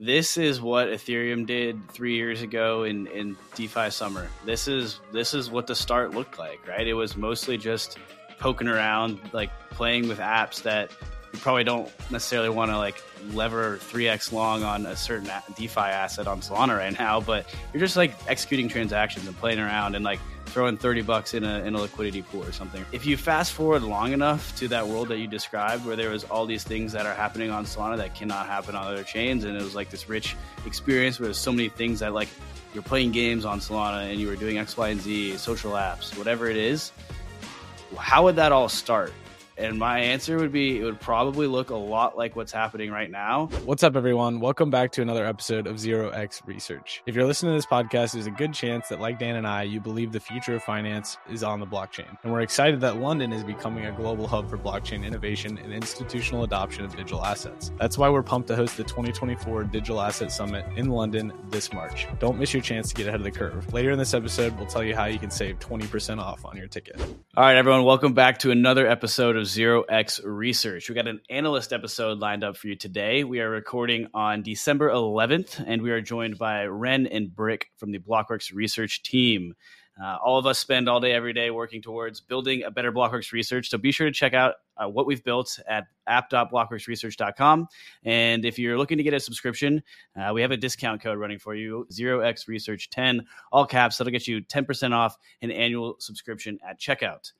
this is what Ethereum did three years ago in, in DeFi summer. This is this is what the start looked like, right? It was mostly just poking around, like playing with apps that you probably don't necessarily want to like lever 3x long on a certain DeFi asset on Solana right now, but you're just like executing transactions and playing around and like throwing 30 bucks in a, in a liquidity pool or something. If you fast forward long enough to that world that you described where there was all these things that are happening on Solana that cannot happen on other chains and it was like this rich experience where there's so many things that like you're playing games on Solana and you were doing X, Y, and Z, social apps, whatever it is, how would that all start? And my answer would be it would probably look a lot like what's happening right now. What's up, everyone? Welcome back to another episode of Zero X Research. If you're listening to this podcast, there's a good chance that, like Dan and I, you believe the future of finance is on the blockchain. And we're excited that London is becoming a global hub for blockchain innovation and institutional adoption of digital assets. That's why we're pumped to host the 2024 Digital Asset Summit in London this March. Don't miss your chance to get ahead of the curve. Later in this episode, we'll tell you how you can save 20% off on your ticket. All right, everyone, welcome back to another episode of Zero X Research. We got an analyst episode lined up for you today. We are recording on December 11th, and we are joined by Ren and Brick from the Blockworks research team. Uh, all of us spend all day, every day working towards building a better Blockworks research. So be sure to check out uh, what we've built at app.blockworksresearch.com. And if you're looking to get a subscription, uh, we have a discount code running for you 0x research 10, all caps. That'll get you 10% off an annual subscription at checkout.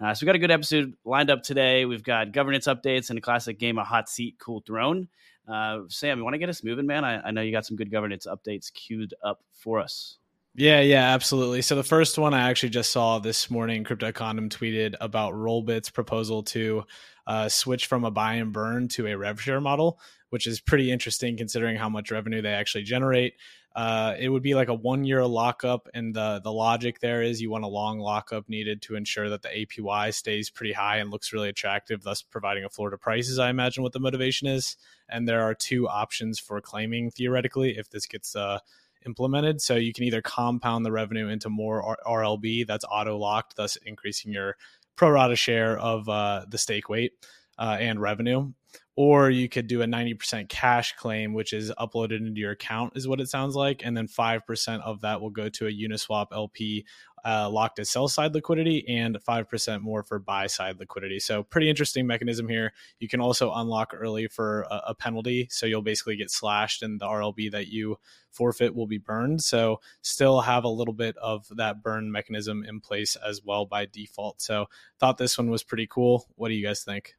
Uh, so we got a good episode lined up today. We've got governance updates and a classic game of hot seat, cool throne. Uh, Sam, you want to get us moving, man? I, I know you got some good governance updates queued up for us. Yeah, yeah, absolutely. So the first one I actually just saw this morning, Crypto Condom tweeted about Rollbit's proposal to uh, switch from a buy and burn to a rev share model, which is pretty interesting considering how much revenue they actually generate. Uh, it would be like a one year lockup, and the the logic there is you want a long lockup needed to ensure that the APY stays pretty high and looks really attractive, thus providing a floor to prices. I imagine what the motivation is, and there are two options for claiming theoretically if this gets uh, implemented. So you can either compound the revenue into more RLB that's auto locked, thus increasing your pro rata share of uh, the stake weight uh, and revenue, or you could do a 90% cash claim which is uploaded into your account is what it sounds like and then 5% of that will go to a uniswap lp uh, locked as sell side liquidity and 5% more for buy side liquidity. So pretty interesting mechanism here. You can also unlock early for a, a penalty so you'll basically get slashed and the rlb that you forfeit will be burned. So still have a little bit of that burn mechanism in place as well by default. So thought this one was pretty cool. What do you guys think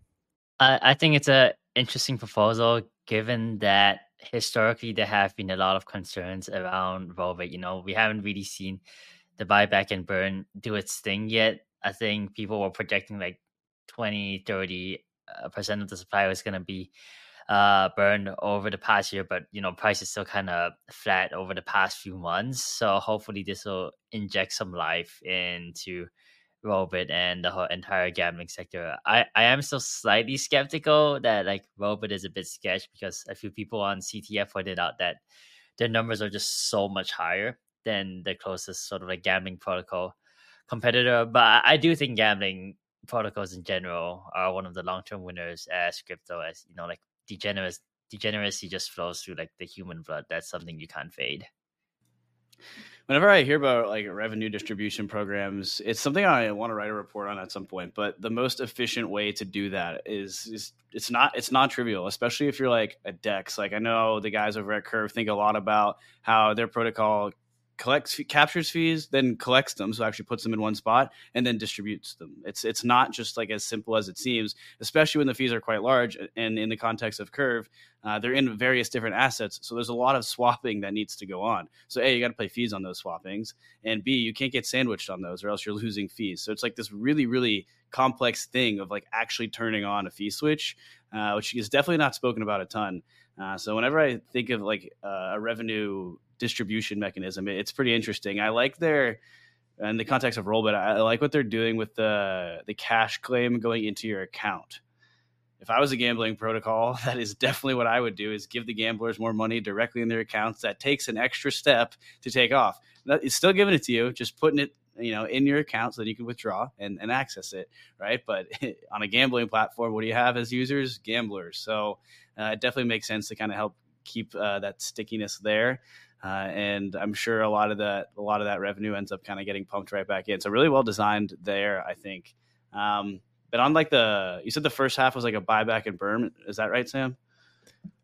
I, I think it's a interesting proposal given that historically there have been a lot of concerns around Rollbit. You know, we haven't really seen the buyback and burn do its thing yet. I think people were projecting like 20, 30 uh, percent of the supply was going to be uh, burned over the past year, but you know, price is still kind of flat over the past few months. So hopefully, this will inject some life into Rollbit and the whole entire gambling sector. I, I am still slightly skeptical that like Rollbit is a bit sketch because a few people on CTF pointed out that their numbers are just so much higher than the closest sort of like gambling protocol competitor. But I, do think gambling protocols in general are one of the long term winners as crypto as you know like degenerate degeneracy just flows through like the human blood. That's something you can't fade whenever I hear about like revenue distribution programs, it's something I want to write a report on at some point. But the most efficient way to do that is is it's not it's not trivial, especially if you're like a Dex. Like I know the guys over at Curve think a lot about how their protocol collects captures fees, then collects them, so actually puts them in one spot and then distributes them. It's it's not just like as simple as it seems, especially when the fees are quite large. And in the context of Curve, uh, they're in various different assets, so there's a lot of swapping that needs to go on. So a, you got to pay fees on those swappings, and b, you can't get sandwiched on those, or else you're losing fees. So it's like this really really complex thing of like actually turning on a fee switch, uh, which is definitely not spoken about a ton. Uh, so whenever I think of like uh, a revenue distribution mechanism. It's pretty interesting. I like their in the context of Rollbit, I like what they're doing with the the cash claim going into your account. If I was a gambling protocol, that is definitely what I would do: is give the gamblers more money directly in their accounts. That takes an extra step to take off. It's still giving it to you, just putting it you know in your account so that you can withdraw and, and access it right but on a gambling platform what do you have as users gamblers so uh, it definitely makes sense to kind of help keep uh, that stickiness there. Uh, and I'm sure a lot of that a lot of that revenue ends up kind of getting pumped right back in. So really well designed there, I think. Um, but on like the you said the first half was like a buyback and burn. Is that right, Sam?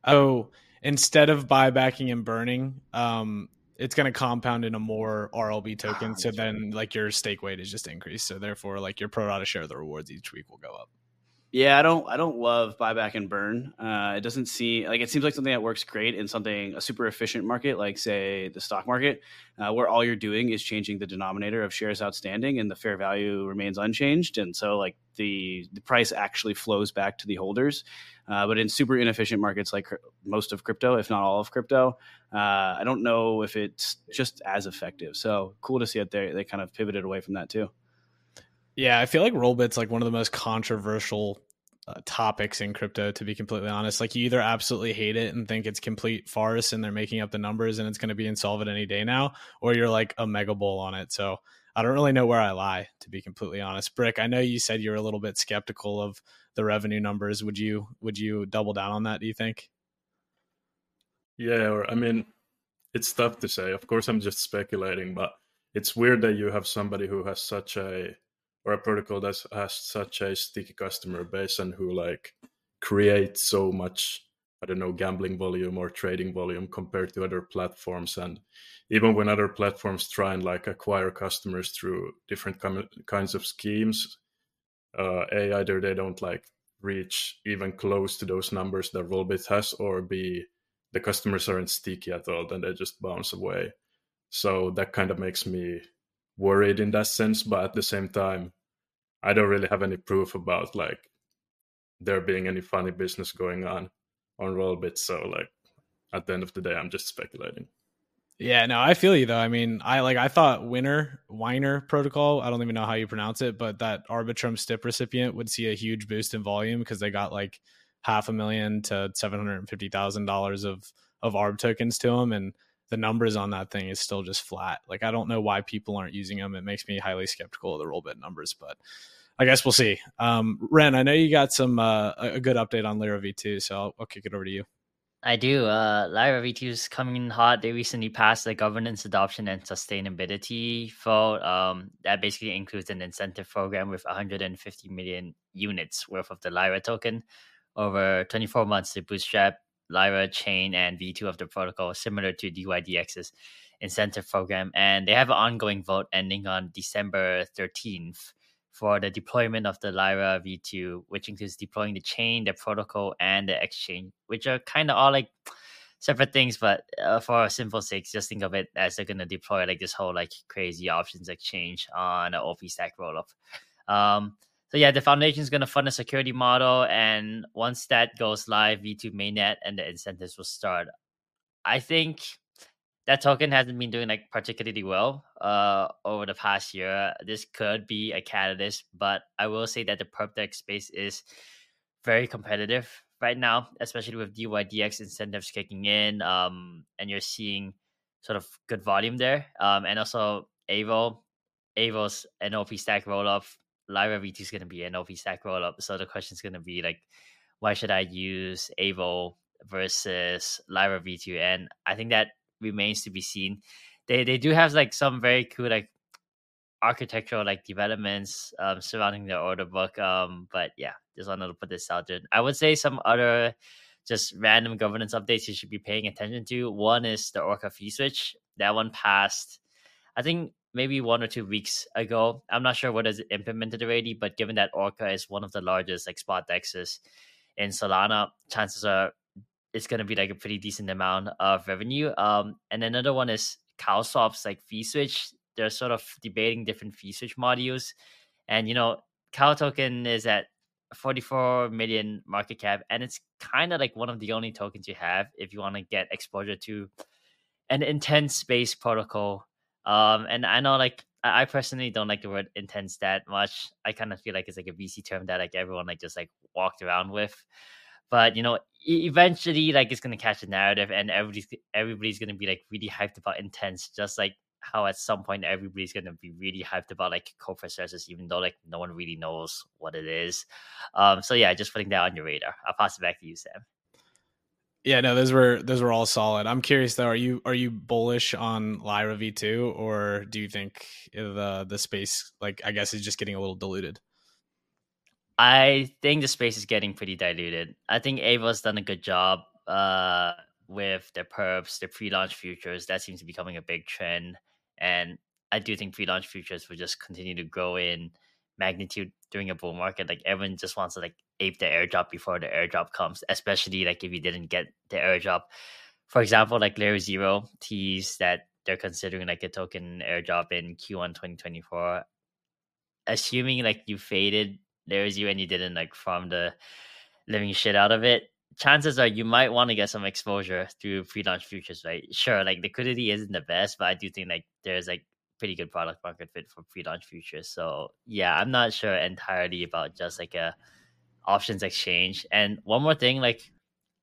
Oh, instead of buybacking and burning, um, it's going to compound in a more RLB token. Oh, so then, like your stake weight is just increased. So therefore, like your pro rata share of the rewards each week will go up. Yeah, I don't I don't love buyback and burn. Uh, it doesn't seem like it seems like something that works great in something a super efficient market like say the stock market, uh, where all you're doing is changing the denominator of shares outstanding and the fair value remains unchanged, and so like the the price actually flows back to the holders. Uh, but in super inefficient markets like most of crypto, if not all of crypto, uh, I don't know if it's just as effective. So cool to see that there. They kind of pivoted away from that too. Yeah, I feel like Rollbit's like one of the most controversial uh, topics in crypto to be completely honest. Like you either absolutely hate it and think it's complete farce and they're making up the numbers and it's going to be insolvent any day now or you're like a mega bull on it. So i don't really know where i lie to be completely honest. Brick i know you said you're a little bit skeptical of the revenue numbers. Would you would you double down on that do you think? Yeah or i mean it's tough to say. Of course i'm just speculating but it's weird that you have somebody who has such a or a protocol that has such a sticky customer base and who like create so much i don't know gambling volume or trading volume compared to other platforms. And even when other platforms try and like acquire customers through different com- kinds of schemes uh, a either they don't like reach even close to those numbers that rollbit has or b the customers aren't sticky at all then they just bounce away. So that kind of makes me worried in that sense but at the same time i don't really have any proof about like there being any funny business going on on rollbit so like at the end of the day i'm just speculating. Yeah no i feel you though. I mean i like i thought winner winer protocol i don't even know how you pronounce it but that arbitrum stip recipient would see a huge boost in volume because they got like half a million to seven hundred and fifty thousand dollars of of arb tokens to them and the numbers on that thing is still just flat. Like I don't know why people aren't using them. It makes me highly skeptical of the rollbit numbers, but I guess we'll see. Um, Ren, I know you got some uh, a good update on Lyra V2, so I'll, I'll kick it over to you. I do. Uh, Lyra V2 is coming in hot. They recently passed the governance adoption and sustainability vote. Um, that basically includes an incentive program with 150 million units worth of the Lyra token over 24 months to bootstrap Lyra chain and V2 of the protocol, similar to DYDX's incentive program. And they have an ongoing vote ending on December 13th for the deployment of the Lyra V2, which includes deploying the chain, the protocol, and the exchange, which are kind of all like separate things. But uh, for simple sake, just think of it as they're going to deploy like this whole like crazy options exchange on an OP stack rollup. Um, so yeah, the foundation is going to fund a security model, and once that goes live, V2 mainnet and the incentives will start. I think that token hasn't been doing like particularly well uh, over the past year. This could be a catalyst, but I will say that the perp dex space is very competitive right now, especially with DYDX incentives kicking in, um, and you're seeing sort of good volume there, um, and also Aevo, Aevo's an OP stack rollup Lyra V2 is going to be an OP stack rollup. So the question is going to be like, why should I use Aevo versus Lyra V2? And I think that remains to be seen. They they do have like some very cool like architectural like developments um, surrounding their order book. Um, but yeah, just wanted to put this out there. I would say some other just random governance updates you should be paying attention to. One is the Orca fee switch. That one passed. I think maybe one or two weeks ago. I'm not sure what is implemented already, but given that Orca is one of the largest like spot dexes in Solana, chances are it's going to be like a pretty decent amount of revenue. Um, and another one is CowSwap's like fee switch. They're sort of debating different fee switch modules, and you know, Cow token is at 44 million market cap, and it's kind of like one of the only tokens you have if you want to get exposure to an intents space protocol um, and I know like I personally don't like the word intents that much. I kind of feel like it's like a VC term that like everyone like just like walked around with. But you know, eventually like it's gonna catch a narrative and everybody's everybody's gonna be like really hyped about intents, just like how at some point everybody's gonna be really hyped about like co-processors, even though like no one really knows what it is. Um, so yeah, just putting that on your radar. I'll pass it back to you, Sam. Yeah, no, those were those were all solid. I'm curious though, are you are you bullish on Lyra V2 or do you think the the space like I guess is just getting a little diluted? I think the space is getting pretty diluted. I think Aevo's done a good job uh, with their perps, their pre-launch futures. That seems to be becoming a big trend, and I do think pre-launch futures will just continue to grow in magnitude during a bull market. Like everyone just wants to like ape the airdrop before the airdrop comes, especially like if you didn't get the airdrop. For example, like Layer Zero teased that they're considering like a token airdrop in Q1 2024. Assuming like you faded Layer Zero and you didn't like farm the living shit out of it, chances are you might want to get some exposure through pre-launch futures, right? Sure, like liquidity isn't the best, but I do think like there's like pretty good product market fit for pre-launch futures. So yeah, I'm not sure entirely about just like a options exchange. And one more thing, like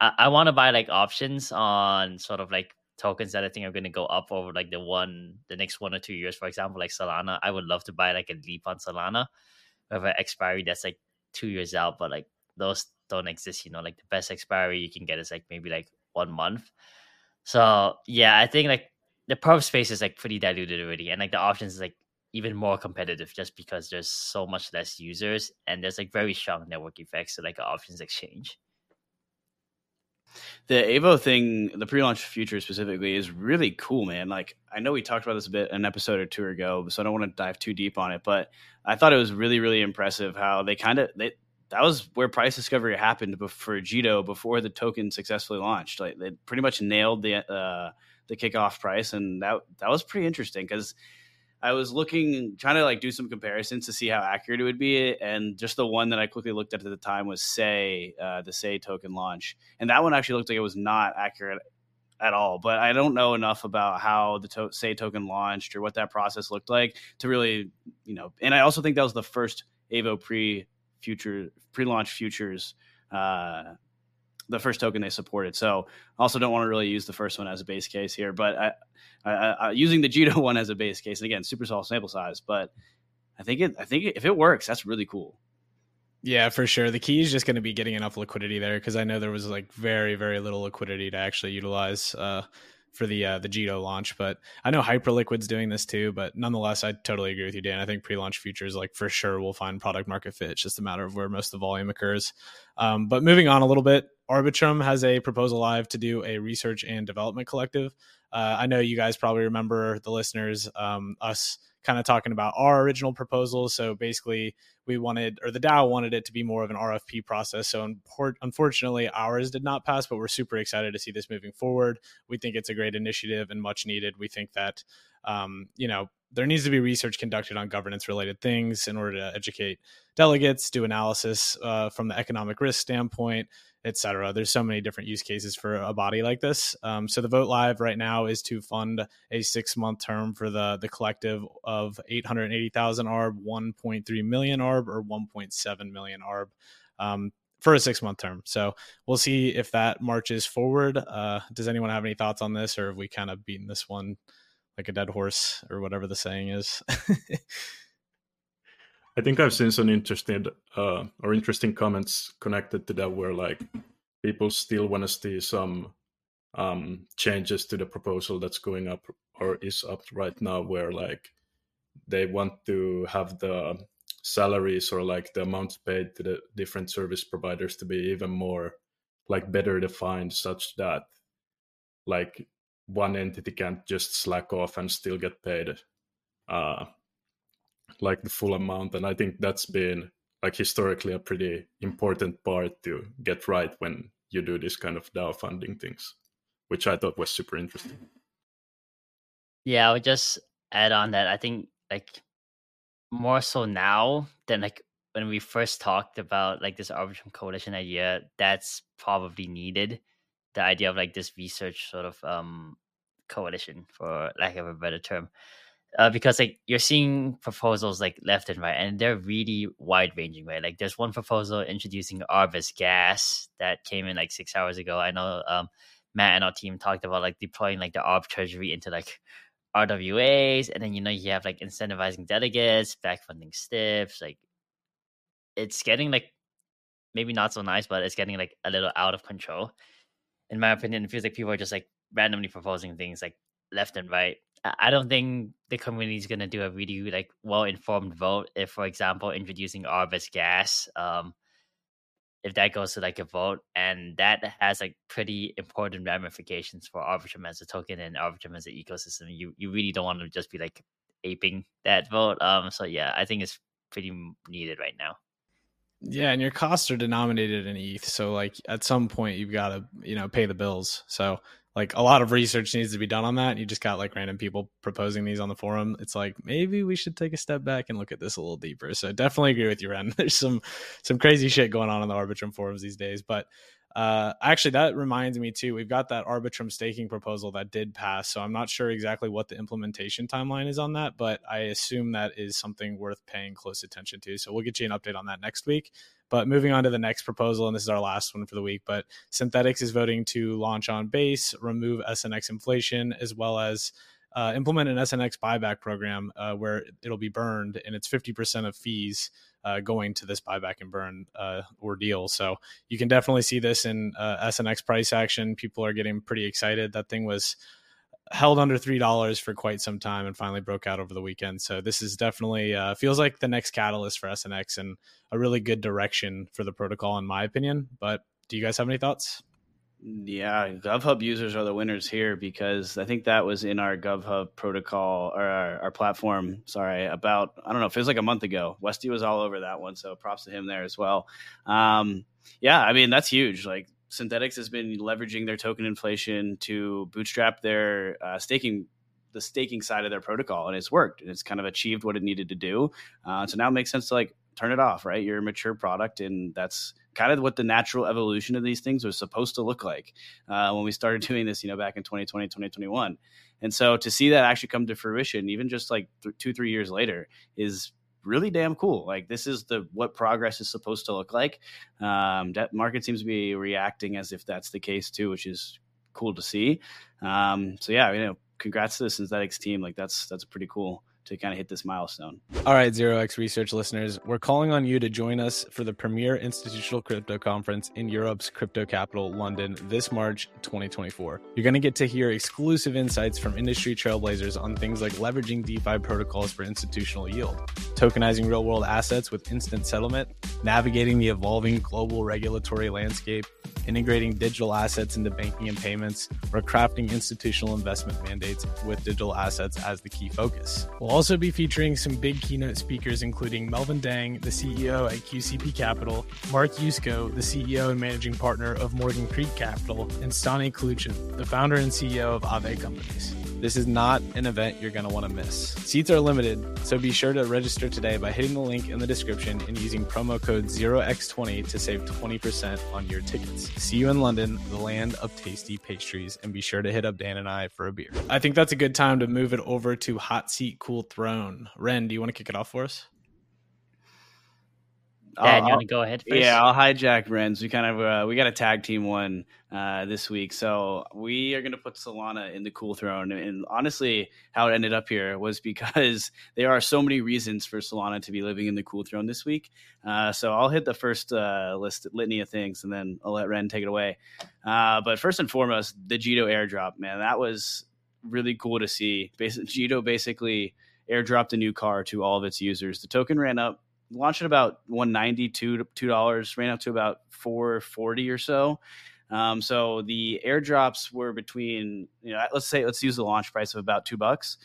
I, I want to buy like options on sort of like tokens that I think are going to go up over like the one, the next one or two years. For example, like Solana, I would love to buy like a leap on Solana with an expiry that's like two years out, but like those don't exist. You know, like the best expiry you can get is like maybe like one month. So yeah, I think like the perp space is like pretty diluted already, and like the options is like even more competitive just because there's so much less users and there's like very strong network effects to like options exchange. The Aevo thing, the pre-launch future specifically, is really cool, man. Like I know we talked about this a bit an episode or two ago, so I don't want to dive too deep on it, but I thought it was really, really impressive how they kind of they that was where price discovery happened for Jito before the token successfully launched. Like they pretty much nailed the uh, the kickoff price, and that that was pretty interesting because I was looking, trying to like do some comparisons to see how accurate it would be, and just the one that I quickly looked at at the time was Sei uh, the Sei token launch, and that one actually looked like it was not accurate at all. But I don't know enough about how the to- Sei token launched or what that process looked like to really, you know. And I also think that was the first Aevo pre future pre launch futures uh, the first token they supported. So also don't want to really use the first one as a base case here, but I, I, I, using the Jito one as a base case, and again, super small sample size, but I think it, I think if it works, that's really cool. Yeah, for sure. The key is just going to be getting enough liquidity there because I know there was like very, very little liquidity to actually utilize uh, for the uh, the Jito launch. But I know Hyperliquid's doing this too. But nonetheless, I totally agree with you, Dan. I think pre-launch futures like for sure will find product market fit. It's just a matter of where most of the volume occurs. Um, but moving on a little bit, Arbitrum has a proposal live to do a research and development collective. Uh, I know you guys probably remember the listeners, um, us kind of talking about our original proposal. So basically, we wanted, or the DAO wanted it to be more of an RFP process. So unfortunately, ours did not pass, but we're super excited to see this moving forward. We think it's a great initiative and much needed. We think that, um, you know, there needs to be research conducted on governance related things in order to educate delegates, do analysis uh, from the economic risk standpoint, etc. There's so many different use cases for a body like this. Um, so the vote live right now is to fund a six month term for the the collective of 880,000 ARB, 1.3 million ARB, or 1.7 million ARB. Um, for a six month term. So we'll see if that marches forward. Uh, does anyone have any thoughts on this, or have we kind of beaten this one like a dead horse, or whatever the saying is? I think I've seen some interesting uh, or interesting comments connected to that, where like people still want to see some um, changes to the proposal that's going up or is up right now, where like they want to have the salaries or like the amounts paid to the different service providers to be even more like better defined, such that like one entity can't just slack off and still get paid uh, like the full amount and i think that's been like historically a pretty important part to get right when you do this kind of dao funding things which i thought was super interesting. Yeah i would just add on that i think like more so now than like when we first talked about like this arbitrum coalition idea that's probably needed. The idea of like this research sort of um coalition for lack of a better term uh, because like you're seeing proposals like left and right, and they're really wide ranging, right? Like there's one proposal introducing Arbus gas that came in like six hours ago. I know um, Matt and our team talked about like deploying like the Arb treasury into like RWAs, and then you know you have like incentivizing delegates, back funding STIPs. Like it's getting like maybe not so nice, but it's getting like a little out of control. in my opinion, it feels like people are just like randomly proposing things like left and right. I don't think the community is going to do a really like well informed vote if, for example, introducing ARB gas. Um, if that goes to like a vote, and that has like pretty important ramifications for Arbitrum as a token and Arbitrum as an ecosystem. You you really don't want to just be like aping that vote. Um, so yeah, I think it's pretty needed right now. Yeah, and your costs are denominated in ETH, so like at some point you've got to you know pay the bills. So like a lot of research needs to be done on that. You just got like random people proposing these on the forum. It's like maybe we should take a step back and look at this a little deeper. So I definitely agree with you, Ren. There's some some crazy shit going on in the Arbitrum forums these days. But uh, actually, that reminds me too. We've got that Arbitrum staking proposal that did pass. So I'm not sure exactly what the implementation timeline is on that, but I assume that is something worth paying close attention to. So we'll get you an update on that next week. But moving on to the next proposal, and this is our last one for the week, but Synthetix is voting to launch on base, remove SNX inflation, as well as uh, implement an SNX buyback program uh, where it'll be burned and it's 50% of fees uh, going to this buyback and burn uh, ordeal. So you can definitely see this in uh, SNX price action. People are getting pretty excited. That thing was held under three dollars for quite some time and finally broke out over the weekend. So this is definitely uh, feels like the next catalyst for SNX and a really good direction for the protocol, in my opinion. But do you guys have any thoughts? Yeah, GovHub users are the winners here because I think that was in our GovHub protocol or our, our, platform. Sorry, about I don't know, it feels like a month ago. Westy was all over that one, so props to him there as well. Um, yeah, I mean that's huge. Like Synthetix has been leveraging their token inflation to bootstrap their uh, staking the staking side of their protocol and it's worked and it's kind of achieved what it needed to do. Uh, so now it makes sense to like turn it off right? You're a mature product and that's kind of what the natural evolution of these things was supposed to look like uh, when we started doing this you know back in 2020 2021 and so to see that actually come to fruition even just like th- two three years later is really damn cool. Like this is the what progress is supposed to look like. Um, that market seems to be reacting as if that's the case too, which is cool to see. Um, so yeah, you know, congrats to the Synthetix team. Like that's that's pretty cool to kind of hit this milestone. All right, Zero X Research listeners, we're calling on you to join us for the premier institutional crypto conference in Europe's crypto capital, London, this March 2024. You're going to get to hear exclusive insights from industry trailblazers on things like leveraging DeFi protocols for institutional yield, tokenizing real world assets with instant settlement, navigating the evolving global regulatory landscape, integrating digital assets into banking and payments, or crafting institutional investment mandates with digital assets as the key focus. We'll also be featuring some big keynote speakers, including Melvin Deng, the CEO at QCP Capital, Mark Yusko, the CEO and managing partner of Morgan Creek Capital, and Stani Kulechov, the founder and CEO of Aave Companies. This is not an event you're going to want to miss. Seats are limited, so be sure to register today by hitting the link in the description and using promo code 0x20 to save 20% on your tickets. See you in London, the land of tasty pastries, and be sure to hit up Dan and I for a beer. I think that's a good time to move it over to Hot Seat Cool Throne. Ren, do you want to kick it off for us? Yeah, you want to go ahead first? Yeah, I'll hijack Ren's. We kind of uh, we got a tag team one uh, this week, so we are going to put Solana in the cool throne. And honestly, how it ended up here was because there are so many reasons for Solana to be living in the cool throne this week. Uh, so I'll hit the first uh, list litany of things, and then I'll let Ren take it away. Uh, but first and foremost, the Jito airdrop, man, that was really cool to see. Basically, Jito basically airdropped a new car to all of its users. The token ran up launched at about 192 two dollars ran up to about 440 or so. Um, so the airdrops were between you know let's say let's use the launch price of about two bucks.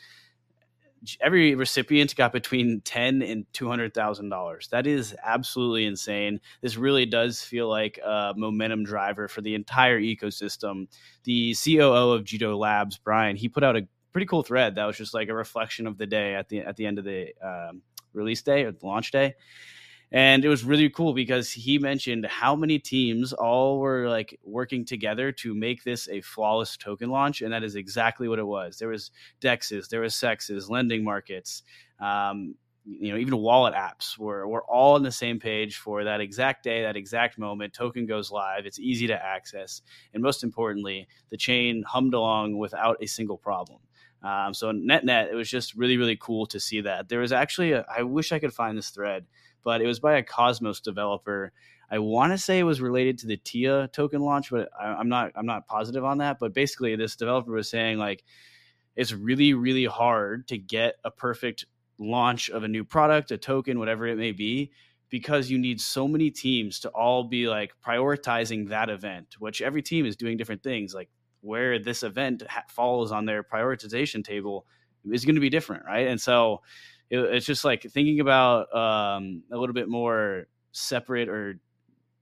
Every recipient got between 10 and 200 thousand dollars. That is absolutely insane. This really does feel like a momentum driver for the entire ecosystem. The coo of jito labs brian he put out a pretty cool thread that was just like a reflection of the day at the at the end of the um, release day or the launch day. And it was really cool because he mentioned how many teams all were like working together to make this a flawless token launch, and that is exactly what it was. There was dexes, there was CEXes, lending markets, um, you know, even wallet apps were were all on the same page for that exact day, that exact moment. Token goes live. It's easy to access, and most importantly, the chain hummed along without a single problem. Um, so net net, it was just really really cool to see that. There was actually a, I wish I could find this thread, but it was by a Cosmos developer. I want to say it was related to the TIA token launch, but I, am not I'm not positive on that. But basically, this developer was saying like it's really really hard to get a perfect launch of a new product, a token, whatever it may be, because you need so many teams to all be like prioritizing that event, which every team is doing different things. Like where this event ha- falls on their prioritization table is going to be different, right? And so it, it's just like thinking about um, a little bit more separate or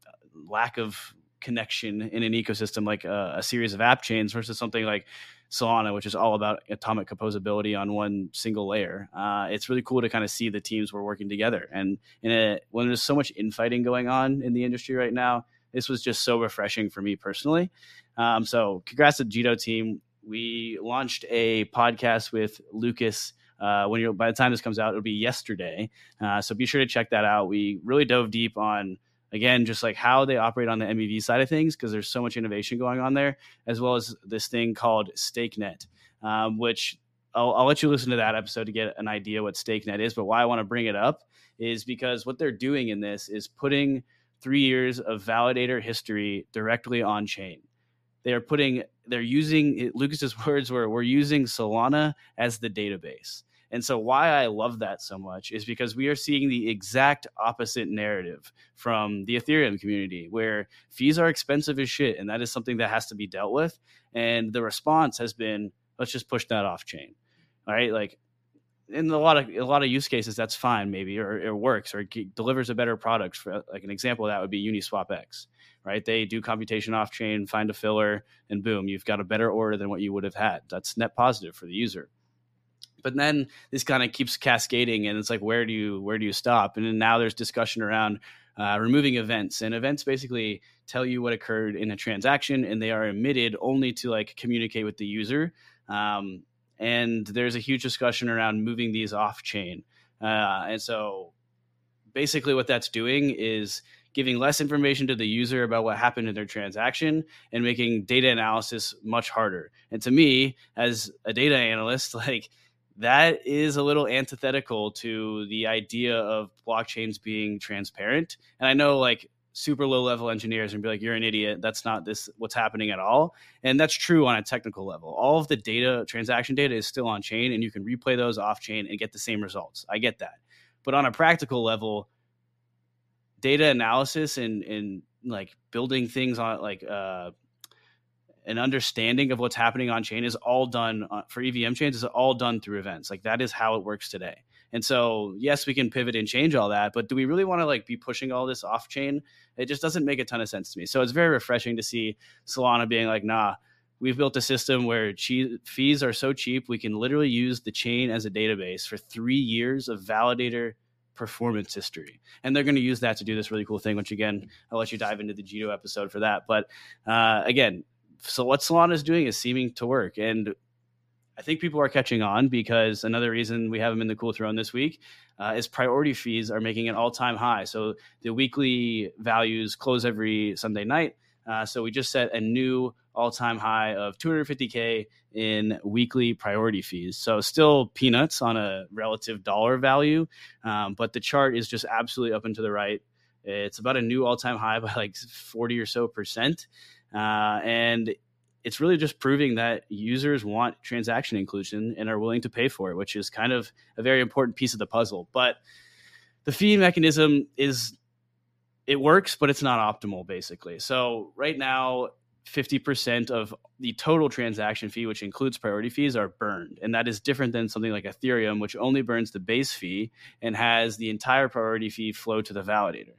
uh, lack of connection in an ecosystem like a, a, series of app chains versus something like Solana, which is all about atomic composability on one single layer. Uh, it's really cool to kind of see the teams were working together. And a, when there's so much infighting going on in the industry right now, this was just so refreshing for me personally. Um, so congrats to the Jito team. We launched a podcast with Lucas uh, when you by the time this comes out, it'll be yesterday. Uh, so be sure to check that out. We really dove deep on again just like how they operate on the MEV side of things because there's so much innovation going on there, as well as this thing called StakeNet, um, which I'll, I'll, let you listen to that episode to get an idea what StakeNet is. But why I want to bring it up is because what they're doing in this is putting three years of validator history directly on chain. They are putting, they're using Lucas's words were, we're using Solana as the database. And so, why I love that so much is because we are seeing the exact opposite narrative from the Ethereum community, where fees are expensive as shit, and that is something that has to be dealt with. And the response has been, let's just push that off chain. All right, like in a lot of a lot of use cases, that's fine, maybe, or it works, or it delivers a better product. For like an example of that would be Uniswap X, right? They do computation off chain, find a filler, and boom, you've got a better order than what you would have had. That's net positive for the user but then this kind of keeps cascading and it's like where do you where do you stop and then now there's discussion around uh, removing events and events basically tell you what occurred in a transaction and they are emitted only to like communicate with the user um, and there's a huge discussion around moving these off chain uh, and so basically what that's doing is giving less information to the user about what happened in their transaction and making data analysis much harder and to me as a data analyst like that is a little antithetical to the idea of blockchains being transparent. And I know like super low level engineers and be like, you're an idiot. That's not this what's happening at all. And that's true on a technical level. All of the data, transaction data is still on chain and you can replay those off chain and get the same results. I get that. But on a practical level, data analysis and, and like building things on like uh, an understanding of what's happening on chain is all done uh, for EVM chains is all done through events. Like that is how it works today. And so, yes, we can pivot and change all that, but do we really want to like be pushing all this off chain? It just doesn't make a ton of sense to me. So it's very refreshing to see Solana being like, nah, we've built a system where che- fees are so cheap we can literally use the chain as a database for three years of validator performance history and they're going to use that to do this really cool thing which again i'll let you dive into the Jito episode for that but uh, again so what Solana is doing is seeming to work, and I think people are catching on because another reason we have them in the cool throne this week uh, is priority fees are making an all time high. So the weekly values close every Sunday night. Uh, so we just set a new all time high of 250k in weekly priority fees. So still peanuts on a relative dollar value, um, but the chart is just absolutely up and to the right. It's about a new all time high by like 40 or so percent. Uh, and it's really just proving that users want transaction inclusion and are willing to pay for it, which is kind of a very important piece of the puzzle. But the fee mechanism is it works, but it's not optimal basically. So right now, 50% of the total transaction fee, which includes priority fees, are burned. And that is different than something like Ethereum, which only burns the base fee and has the entire priority fee flow to the validator.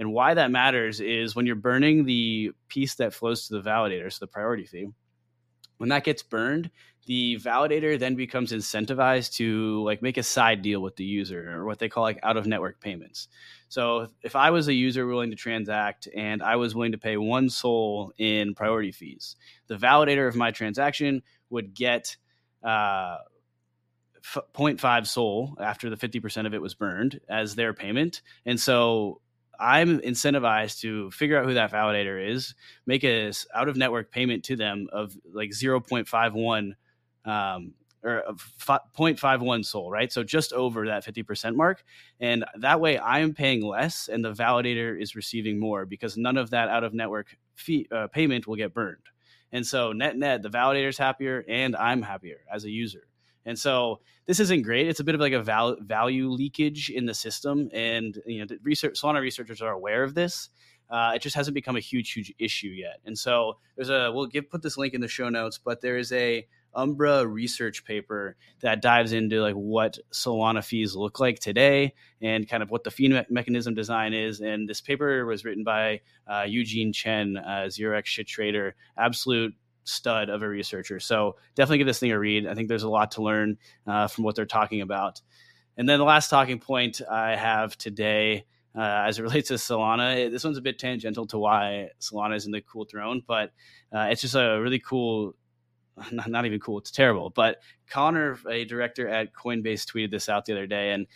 And why that matters is when you're burning the piece that flows to the validator, so the priority fee, when that gets burned, the validator then becomes incentivized to like make a side deal with the user or what they call like out of network payments. So if I was a user willing to transact and I was willing to pay one SOL in priority fees, the validator of my transaction would get uh, 0.5 SOL after the 50% of it was burned as their payment. And so I'm incentivized to figure out who that validator is, make a out of network payment to them of like 0.51 um, or 0.51 SOL, right? So just over that 50% mark. And that way I am paying less and the validator is receiving more because none of that out of network fee uh, payment will get burned. And so net net, the validator's happier and I'm happier as a user. And so this isn't great. It's a bit of like a val- value leakage in the system. And, you know, the research, Solana researchers are aware of this. Uh, it just hasn't become a huge, huge issue yet. And so there's a, we'll give, put this link in the show notes, but there is a Umbra research paper that dives into like what Solana fees look like today and kind of what the fee me- mechanism design is. And this paper was written by uh, Eugene Chen, uh, Zero X Shit Trader, absolute stud of a researcher. So definitely give this thing a read. I think there's a lot to learn uh, from what they're talking about. And then the last talking point I have today, uh, as it relates to Solana, this one's a bit tangential to why Solana is in the cool throne, but uh, it's just a really cool not, not even cool. It's terrible. But Connor, a director at Coinbase, tweeted this out the other day, and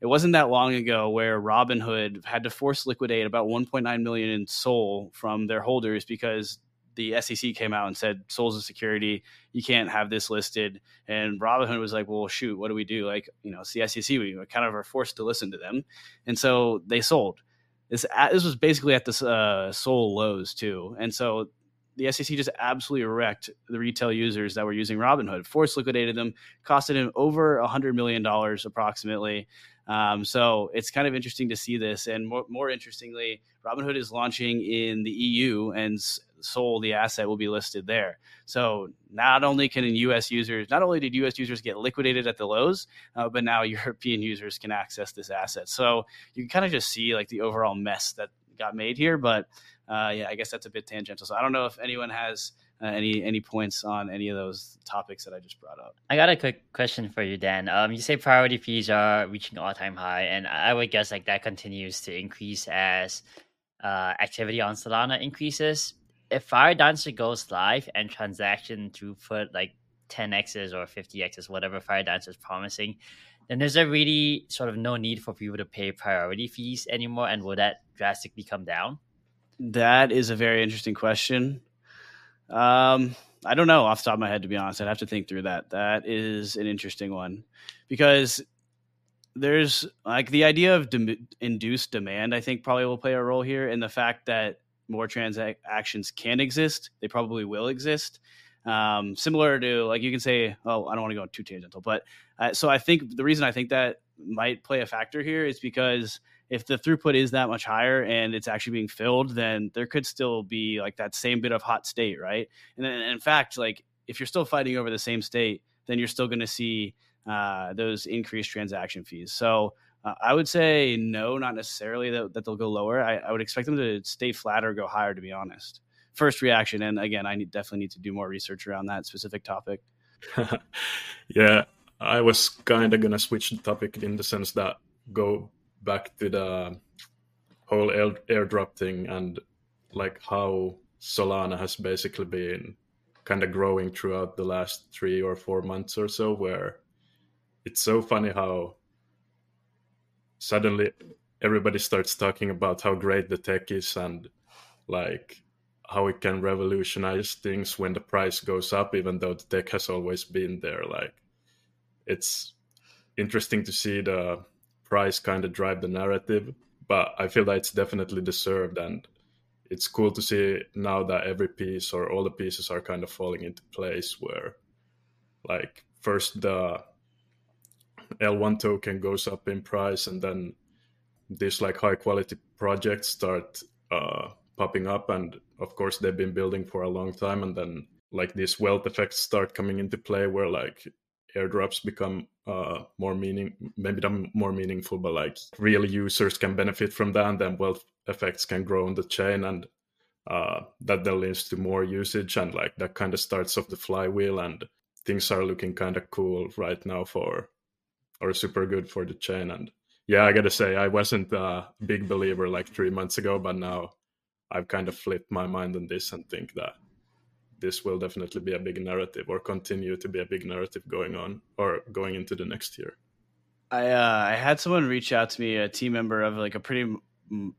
it wasn't that long ago where Robinhood had to force liquidate about 1.9 million in SOL from their holders because the SEC came out and said SOL's of security. You can't have this listed. And Robinhood was like, well, shoot, what do we do? Like, you know, it's the SEC. We kind of are forced to listen to them. And so they sold. This, this was basically at the uh, SOL lows too. And so the SEC just absolutely wrecked the retail users that were using Robinhood, force liquidated them, costed him over a hundred million dollars approximately. Um, so it's kind of interesting to see this, and more, more interestingly, Robinhood is launching in the EU, and SOL the asset will be listed there. So not only can U.S. users, not only did U.S. users get liquidated at the lows, uh, but now European users can access this asset. So you can kind of just see like the overall mess that got made here, but uh, yeah, I guess that's a bit tangential. So I don't know if anyone has uh, any any points on any of those topics that I just brought up. I got a quick question for you, Dan. Um, you say priority fees are reaching all time high, and I would guess like that continues to increase as uh, activity on Solana increases. If Firedancer goes live and transaction throughput like 10x's or 50x's, whatever Firedancer is promising, then there's a really sort of no need for people to pay priority fees anymore, and will that drastically come down? That is a very interesting question. Um, I don't know off the top of my head, to be honest. I'd have to think through that. That is an interesting one because there's like the idea of de- induced demand, I think probably will play a role here. And the fact that more transactions can exist, they probably will exist. Um, similar to like you can say, oh, I don't want to go too tangential, but uh, so I think the reason I think that might play a factor here is because if the throughput is that much higher and it's actually being filled, then there could still be like that same bit of hot state, right? And then, in fact, like if you're still fighting over the same state, then you're still going to see uh, those increased transaction fees. So uh, I would say no, not necessarily that, that they'll go lower. I, I, would expect them to stay flat or go higher, to be honest. First reaction, and again, I need, definitely need to do more research around that specific topic. yeah, I was kind of gonna switch the topic in the sense that go back to the whole air, airdrop thing and like how Solana has basically been kind of growing throughout the last three or four months or so, where it's so funny how suddenly everybody starts talking about how great the tech is and like how it can revolutionize things when the price goes up, even though the tech has always been there. Like it's interesting to see the price kind of drive the narrative, but I feel that it's definitely deserved and it's cool to see now that every piece or all the pieces are kind of falling into place where like first the L1 token goes up in price and then these like high quality projects start uh, popping up and of course they've been building for a long time and then like these wealth effects start coming into play where like airdrops become uh, more meaning maybe them more meaningful but like real users can benefit from that and then wealth effects can grow on the chain and uh, that then leads to more usage and like that kind of starts off the flywheel and things are looking kind of cool right now for or super good for the chain and yeah i gotta say i wasn't a big believer like three months ago but now i've kind of flipped my mind on this and think that this will definitely be a big narrative or continue to be a big narrative going on or going into the next year. I uh, I had someone reach out to me, a team member of like a pretty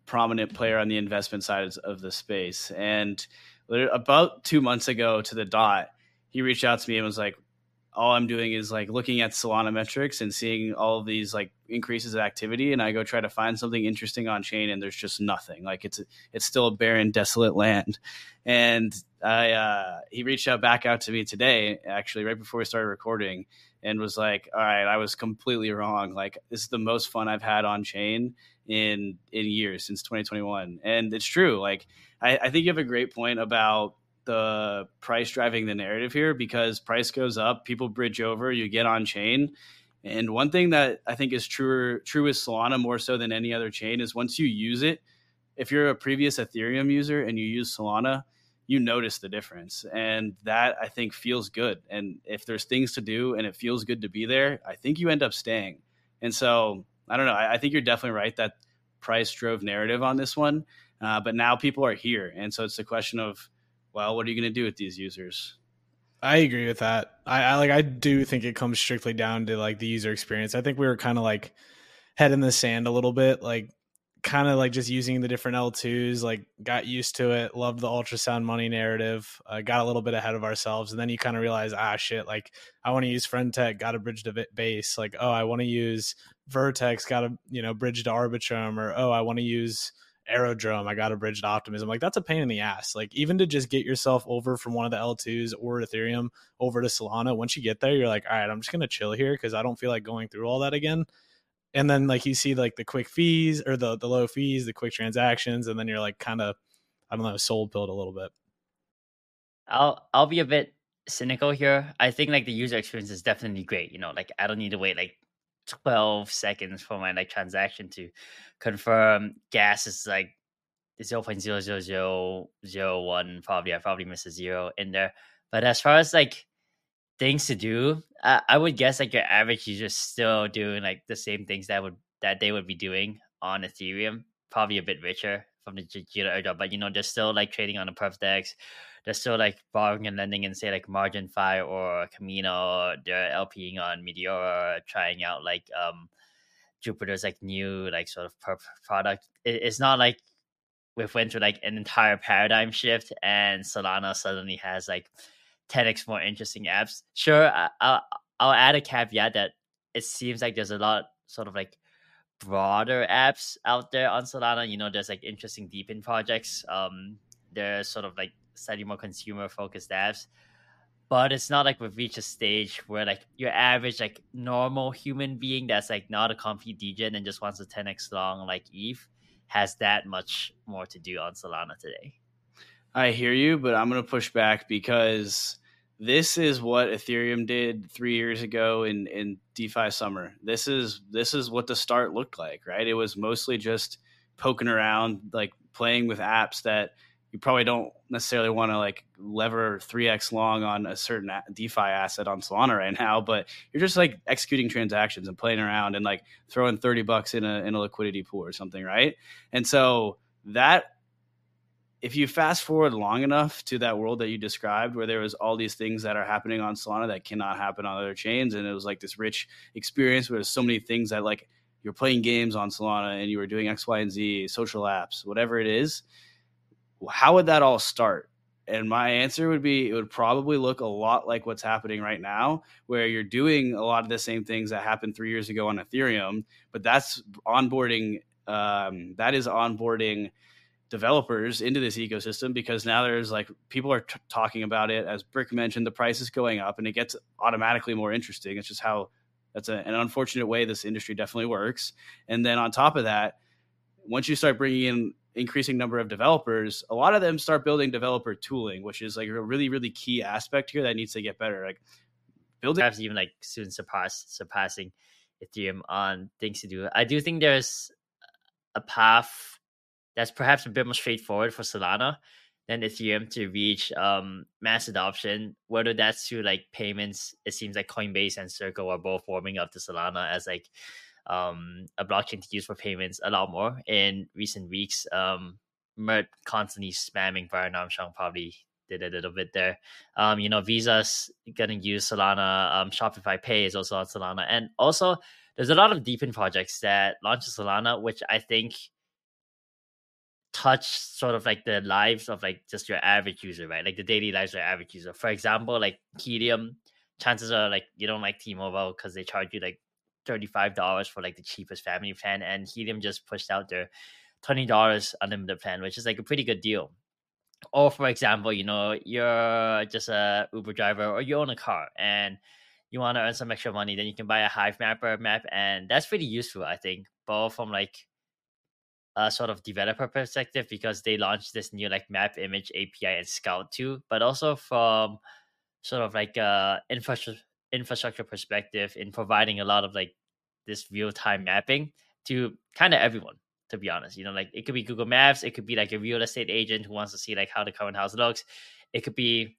prominent player on the investment side of the space, and about two months ago to the dot, he reached out to me and was like, all I'm doing is like looking at Solana metrics and seeing all of these like increases of activity, and I go try to find something interesting on chain, and there's just nothing. Like it's it's still a barren, desolate land. And I uh, he reached out back out to me today, actually, right before we started recording, and was like, "All right, I was completely wrong. Like this is the most fun I've had on chain in in years since 2021." And it's true. Like I, I think you have a great point about the price driving the narrative here because price goes up, people bridge over, you get on chain. And one thing that I think is true true with Solana more so than any other chain is once you use it, if you're a previous Ethereum user and you use Solana, you notice the difference. And that I think feels good. And if there's things to do and it feels good to be there, I think you end up staying. And so I don't know. I, I think you're definitely right that price drove narrative on this one. Uh, but now people are here. And so it's a question of well, what are you going to do with these users? I agree with that. I, I, like I do think it comes strictly down to like the user experience. I think we were kind of like head in the sand a little bit, like kind of like just using the different L2s, like got used to it, loved the ultrasound money narrative, uh, got a little bit ahead of ourselves. And then you kind of realize, ah, shit, like I want to use Friend.tech, got a bridge to base. Like, oh, I want to use Vertex, got a, you know, bridge to Arbitrum or, oh, I want to use aerodrome i got a bridge to optimism. Like that's a pain in the ass. Like even to just get yourself over from one of the l2s or ethereum over to solana once you get there you're like all right i'm just gonna chill here because i don't feel like going through all that again. And then like you see like the quick fees or the the low fees the quick transactions and then you're like kind of i don't know SOL pilled a little bit. I'll i'll be a bit cynical here. I think like the user experience is definitely great you know like i don't need to wait like 12 seconds for my like transaction to confirm. Gas is like 0.00001 probably i probably missed a zero in there. But as far as like things to do I, I would guess like your average user is still doing like the same things that would that they would be doing on ethereum probably a bit richer from the Jito airdrop but you know they're still like trading on the perp dex they're still like borrowing and lending in say like Margin MarginFi or Kamino. They're LPing on Meteora, trying out like um Jupiter's like new like sort of per- product. It, it's not like we've went through like an entire paradigm shift and Solana suddenly has like 10x more interesting apps. Sure, I, I'll I'll add a caveat that it seems like there's a lot sort of like broader apps out there on Solana. You know, there's like interesting DePIN projects. Um, there's sort of like slightly more consumer focused apps but it's not like we've reached a stage where like your average like normal human being that's like not a complete degen and just wants a 10x long like eve has that much more to do on solana today. I hear you but i'm to push back because this is what ethereum did three years ago in in defi summer. This is this is what the start looked like right? It was mostly just poking around like playing with apps that you probably don't necessarily want to like lever 3x long on a certain DeFi asset on Solana right now, but you're just like executing transactions and playing around and like throwing 30 bucks in a, in a liquidity pool or something, right? And so that if you fast forward long enough to that world that you described where there was all these things that are happening on Solana that cannot happen on other chains and it was like this rich experience where there's so many things that like you're playing games on Solana and you were doing X, Y, and Z, social apps, whatever it is how would that all start? And my answer would be it would probably look a lot like what's happening right now, where you're doing a lot of the same things that happened three years ago on Ethereum, but that's onboarding. Um, that is onboarding developers into this ecosystem because now there's like people are t- talking about it. As Brick mentioned, the price is going up, and it gets automatically more interesting. It's just how that's a, an unfortunate way this industry definitely works. And then on top of that, once you start bringing in increasing number of developers, a lot of them start building developer tooling, which is like a really, really key aspect here that needs to get better. Like building perhaps even like soon surpass surpassing Ethereum on things to do. I do think there's a path that's perhaps a bit more straightforward for Solana than Ethereum to reach um, mass adoption. Whether that's through like payments, it seems like Coinbase and Circle are both warming up to Solana as like um, a blockchain to use for payments a lot more in recent weeks. Um, Mert constantly spamming Brian Armstrong probably did a little bit there. Um, you know, Visa's gonna use Solana. Um, Shopify Pay is also on Solana, and also there's a lot of DePIN projects that launch Solana, which I think touch sort of like the lives of like just your average user, right? Like the daily lives of your average user. For example, like Helium chances are like you don't like T-Mobile because they charge you like $35 for like the cheapest family plan and helium just pushed out their $20 unlimited plan which is like a pretty good deal. Or for example you know you're just a uber driver or you own a car and you want to earn some extra money then you can buy a Hivemapper map and that's pretty useful i think both from like a sort of developer perspective because they launched this new like map image api and scout too but also from sort of like uh infrastructure infrastructure perspective in providing a lot of like this real time mapping to kind of everyone to be honest you know like it could be google maps it could be like a real estate agent who wants to see like how the current house looks it could be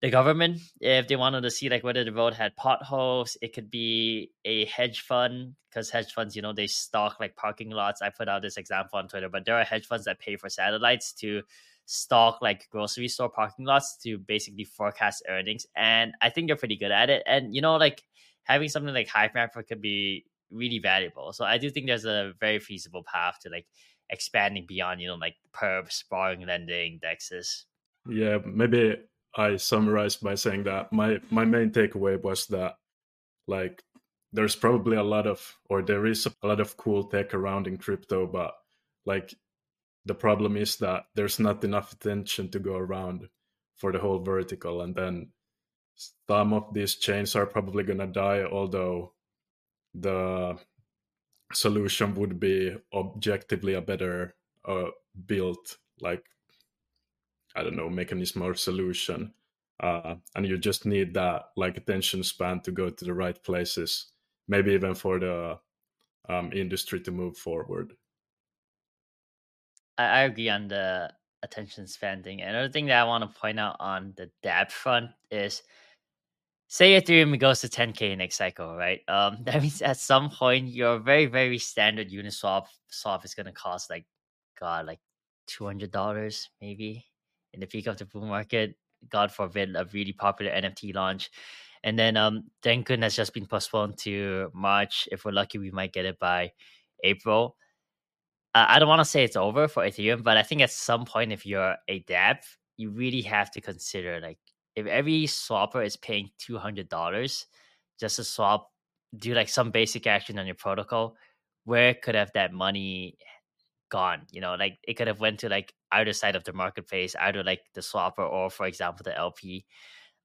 the government if they wanted to see like whether the road had potholes it could be a hedge fund because hedge funds you know they stock like parking lots. I put out this example on twitter but there are hedge funds that pay for satellites to stock like grocery store parking lots to basically forecast earnings. And I think they're pretty good at it. And you know, like having something like Hivemapper could be really valuable. So I do think there's a very feasible path to like expanding beyond, you know, like perps, borrowing, lending, dexes. Yeah, maybe I summarized by saying that my my main takeaway was that like there's probably a lot of or there is a lot of cool tech around in crypto, but like the problem is that there's not enough attention to go around for the whole vertical and then some of these chains are probably going to die although the solution would be objectively a better uh, built like i don't know mechanism or solution. Uh, and you just need that like attention span to go to the right places maybe even for the um, industry to move forward I, agree on the attention span thing. Another thing that I want to point out on the dApp front is say Ethereum goes to 10k next cycle, right? Um, that means at some point your very very standard Uniswap swap is gonna cost like, God, like two hundred dollars maybe in the peak of the bull market. God forbid a really popular NFT launch, and then um, Dencun has just been postponed to March. If we're lucky, we might get it by April I don't want to say it's over for Ethereum, but I think at some point, if you're a dApp, you really have to consider like if every swapper is paying two hundred dollars just to swap, do like some basic action on your protocol, where could have that money gone? You know, like it could have went to like either side of the marketplace, either like the swapper or, for example, the LP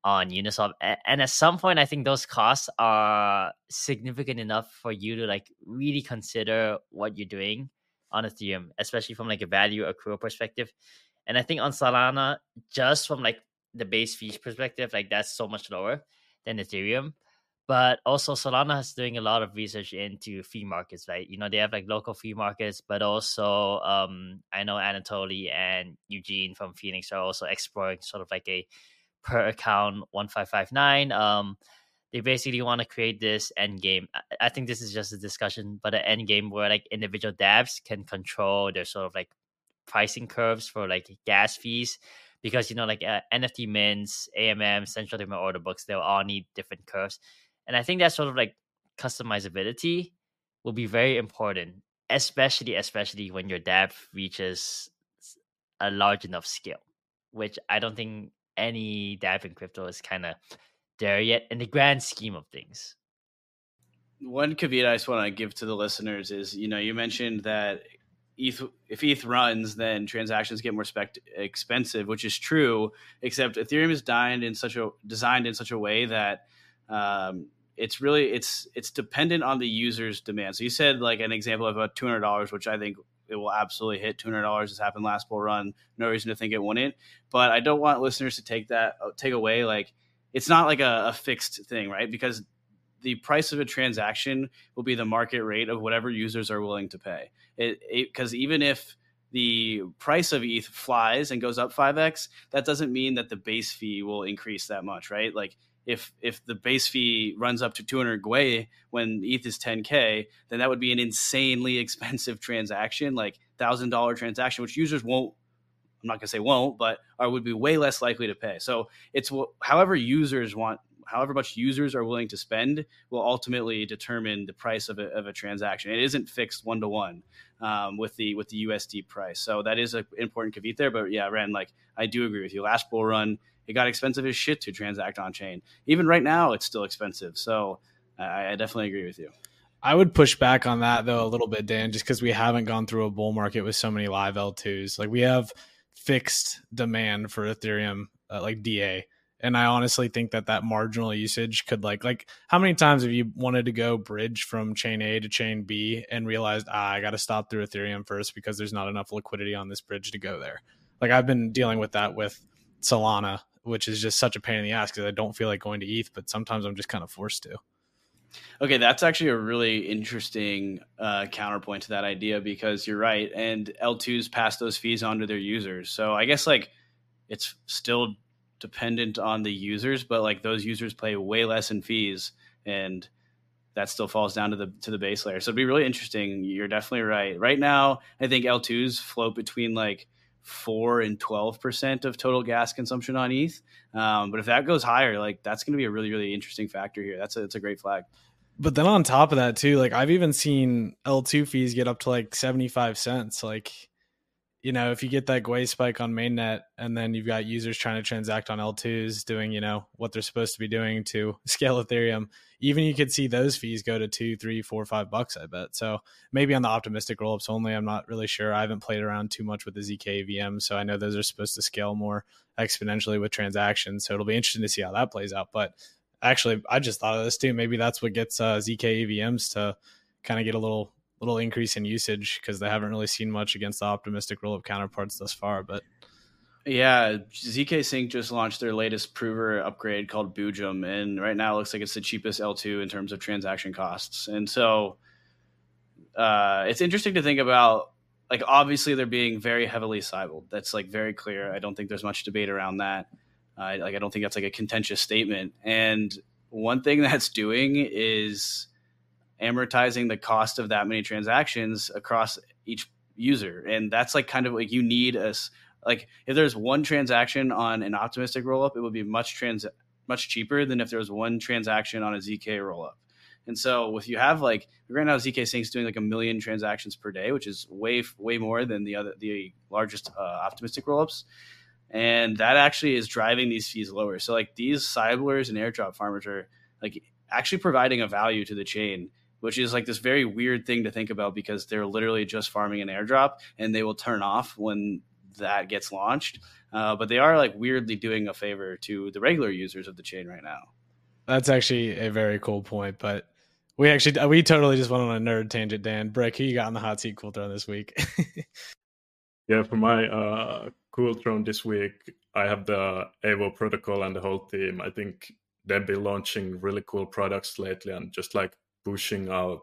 on Uniswap. And at some point, I think those costs are significant enough for you to like really consider what you're doing on Ethereum, especially from like a value accrual perspective. And I think on Solana, just from like the base fees perspective, like that's so much lower than Ethereum. But also Solana is doing a lot of research into fee markets, right? You know, they have like local fee markets, but also um I know Anatoly and Eugene from Phoenix are also exploring sort of like a per account 1559. Um they basically want to create this end game. I think this is just a discussion, but an end game where like individual dApps can control their sort of like pricing curves for like gas fees because you know like uh, NFT mints, AMM, central order books, they'll all need different curves, and I think that sort of like customizability will be very important, especially especially when your dApp reaches a large enough scale, which I don't think any dApp in crypto is kind of there yet in the grand scheme of things. One caveat I just want to give to the listeners is, you know, you mentioned that ETH, if ETH runs, then transactions get more expensive, which is true. Except Ethereum is designed in such a designed in such a way that um, it's really it's it's dependent on the user's demand. So you said like an example of about two hundred dollars, which I think it will absolutely hit two hundred dollars. Has happened last bull run. No reason to think it wouldn't. But I don't want listeners to take that take away like it's not like a, a fixed thing, right? Because the price of a transaction will be the market rate of whatever users are willing to pay. Because even if the price of ETH flies and goes up 5x, that doesn't mean that the base fee will increase that much, right? Like if if the base fee runs up to 200 Gwei when ETH is 10k, then that would be an insanely expensive transaction, like thousand dollar transaction, which users won't I'm not going to say won't, but are would be way less likely to pay. So it's however users want however much users are willing to spend will ultimately determine the price of a, of a transaction. It isn't fixed one to one with the with the USD price. So that is an important caveat there. But yeah, Ren, like I do agree with you. Last bull run, it got expensive as shit to transact on chain. Even right now, it's still expensive. So I, I definitely agree with you. I would push back on that though a little bit, Dan, just because we haven't gone through a bull market with so many live L2s. Like we have fixed demand for Ethereum, uh, like DA, and I honestly think that that marginal usage could like like how many times have you wanted to go bridge from chain A to chain B and realized ah, I got to stop through Ethereum first because there's not enough liquidity on this bridge to go there. Like I've been dealing with that with Solana, which is just such a pain in the ass because I don't feel like going to ETH, but sometimes I'm just kind of forced to. Okay, that's actually a really interesting uh, counterpoint to that idea because you're right, and L2s pass those fees on to their users. So I guess like it's still dependent on the users, but like those users pay way less in fees, and that still falls down to the to the base layer. So it'd be really interesting. You're definitely right. Right now, I think L2s float between like four and twelve percent of total gas consumption on ETH. Um, but if that goes higher, like that's going to be a really really interesting factor here. That's a that's a great flag. But then on top of that too, like I've even seen L2 fees get up to like 75 cents. Like, you know, if you get that Gwei spike on mainnet and then you've got users trying to transact on L2s doing, you know, what they're supposed to be doing to scale Ethereum, even you could see those fees go to two, three, four, five bucks, I bet. So maybe on the optimistic rollups only, I'm not really sure. I haven't played around too much with the ZK VM, so I know those are supposed to scale more exponentially with transactions. So it'll be interesting to see how that plays out. But actually, I just thought of this too. Maybe that's what gets uh, ZK EVMs to kind of get a little little increase in usage because they haven't really seen much against the optimistic rollup counterparts thus far. But yeah, ZK Sync just launched their latest prover upgrade called Boojum, and right now it looks like it's the cheapest L2 in terms of transaction costs. And so uh, it's interesting to think about. Like obviously they're being very heavily Sybil. That's like very clear. I don't think there's much debate around that. Uh, like I don't think that's like a contentious statement. And one thing that's doing is amortizing the cost of that many transactions across each user, and that's like kind of like you need a like if there's one transaction on an optimistic rollup, it would be much trans much cheaper than if there was one transaction on a ZK rollup. And so if you have like right now ZK Sync's doing like a million transactions per day, which is way way more than the other the largest uh, optimistic rollups and that actually is driving these fees lower. So like these Sybilers and airdrop farmers are like actually providing a value to the chain, which is like this very weird thing to think about because they're literally just farming an airdrop and they will turn off when that gets launched. Uh, but they are like weirdly doing a favor to the regular users of the chain right now. That's actually a very cool point, but we actually we totally just went on a nerd tangent. Dan Brick, who you got on the hot seat cool throne this week? yeah, for my uh, Cool Throne this week, I have the Aevo protocol and the whole team. I think they've been launching really cool products lately and just like pushing out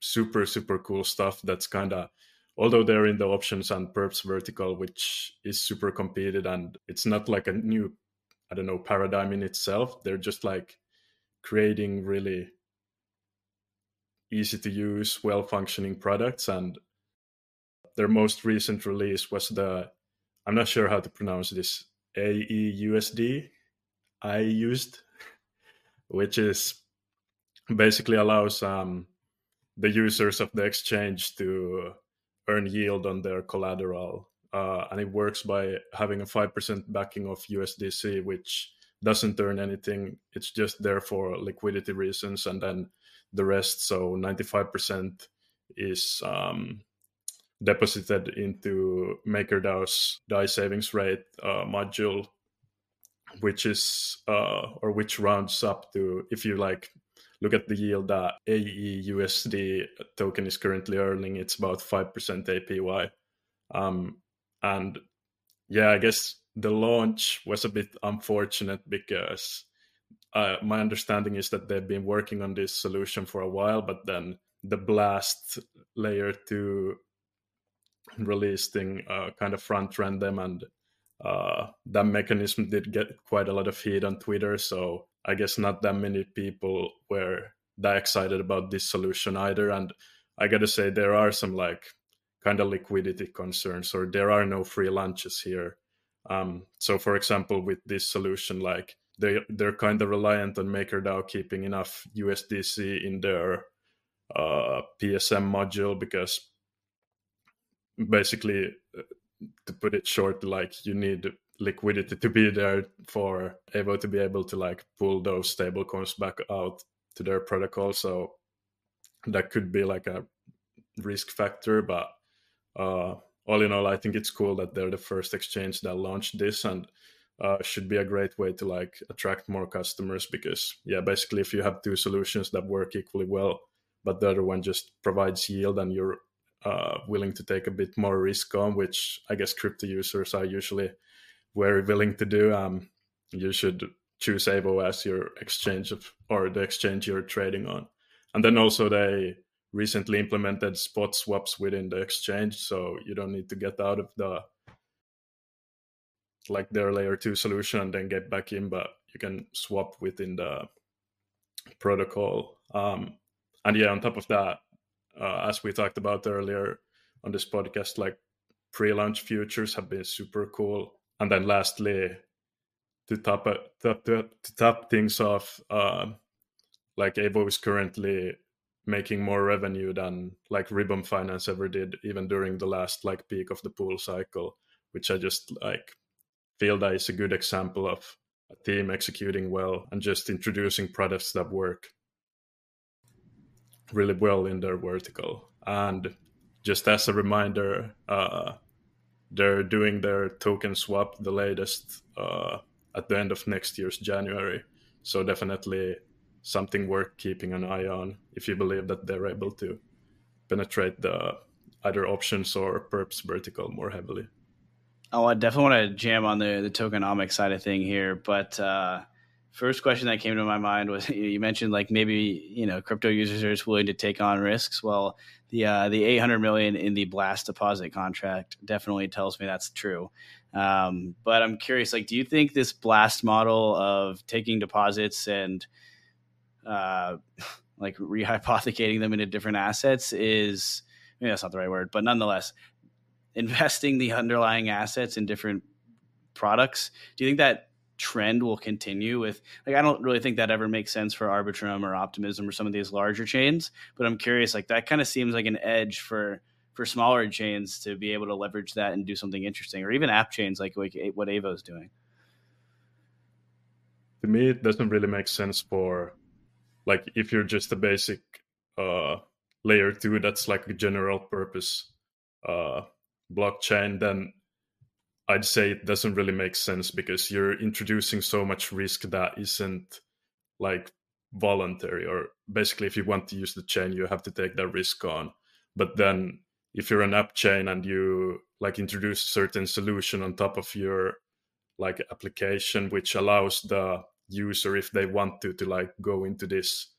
super, super cool stuff that's kind of, although they're in the options and perps vertical, which is super competed and it's not like a new, I don't know, paradigm in itself. They're just like creating really easy to use, well functioning products. And their most recent release was the I'm not sure how to pronounce this AEUSD I used, which is basically allows um, the users of the exchange to earn yield on their collateral. Uh, and it works by having a 5% backing of USDC, which doesn't earn anything. It's just there for liquidity reasons. And then the rest, so 95% is um, deposited into MakerDAO's DAI savings rate uh, module, which is uh, or which rounds up to if you like look at the yield that AEUSD token is currently earning, it's about five percent APY. Um, and yeah, I guess the launch was a bit unfortunate because uh, my understanding is that they've been working on this solution for a while, but then the blast layer two releasing uh, kind of front ran them and uh, that mechanism did get quite a lot of heat on Twitter. So I guess not that many people were that excited about this solution either. And I got to say, there are some like kind of liquidity concerns, or there are no free lunches here. Um, so, for example, with this solution, like they they're kind of reliant on MakerDAO keeping enough USDC in their uh, PSM module because basically, uh, to put it short, like you need liquidity to be there for Aevo to be able to like pull those stablecoins back out to their protocol. So that could be like a risk factor, but uh, all in all, I think it's cool that they're the first exchange that launched this and uh, should be a great way to like attract more customers because yeah, basically if you have two solutions that work equally well, but the other one just provides yield and you're uh, willing to take a bit more risk on, which I guess crypto users are usually very willing to do, um, you should choose Aevo as your exchange of or the exchange you're trading on. And then also they recently implemented spot swaps within the exchange, so you don't need to get out of the like their layer two solution and then get back in, but you can swap within the protocol. Um, and yeah, on top of that, uh, as we talked about earlier on this podcast, like pre-launch futures have been super cool. And then lastly, to top to, to, to top things off, uh, like Aevo is currently making more revenue than like Ribbon Finance ever did, even during the last like peak of the pool cycle, which I just like feel that is a good example of a team executing well and just introducing products that work really well in their vertical. And just as a reminder, uh, they're doing their token swap, the latest, uh, at the end of next year's January. So definitely something worth keeping an eye on if you believe that they're able to penetrate the either options or perps vertical more heavily. Oh, I definitely want to jam on the the tokenomics side of thing here, but uh, first question that came to my mind was you mentioned like maybe you know crypto users are just willing to take on risks. Well, the uh, the 800 million in the blast deposit contract definitely tells me that's true. Um, but I'm curious, like, do you think this blast model of taking deposits and uh, like rehypothecating them into different assets is maybe that's not the right word, but nonetheless, investing the underlying assets in different products. Do you think that trend will continue with like I don't really think that ever makes sense for Arbitrum or Optimism or some of these larger chains, but I'm curious like that kind of seems like an edge for for smaller chains to be able to leverage that and do something interesting or even app chains like, like what Aevo is doing. To me it doesn't really make sense for like if you're just a basic uh layer 2 that's like a general purpose uh blockchain then I'd say it doesn't really make sense because you're introducing so much risk that isn't like voluntary or basically if you want to use the chain you have to take that risk on. But then if you're an app chain and you like introduce a certain solution on top of your like application which allows the user if they want to to like go into this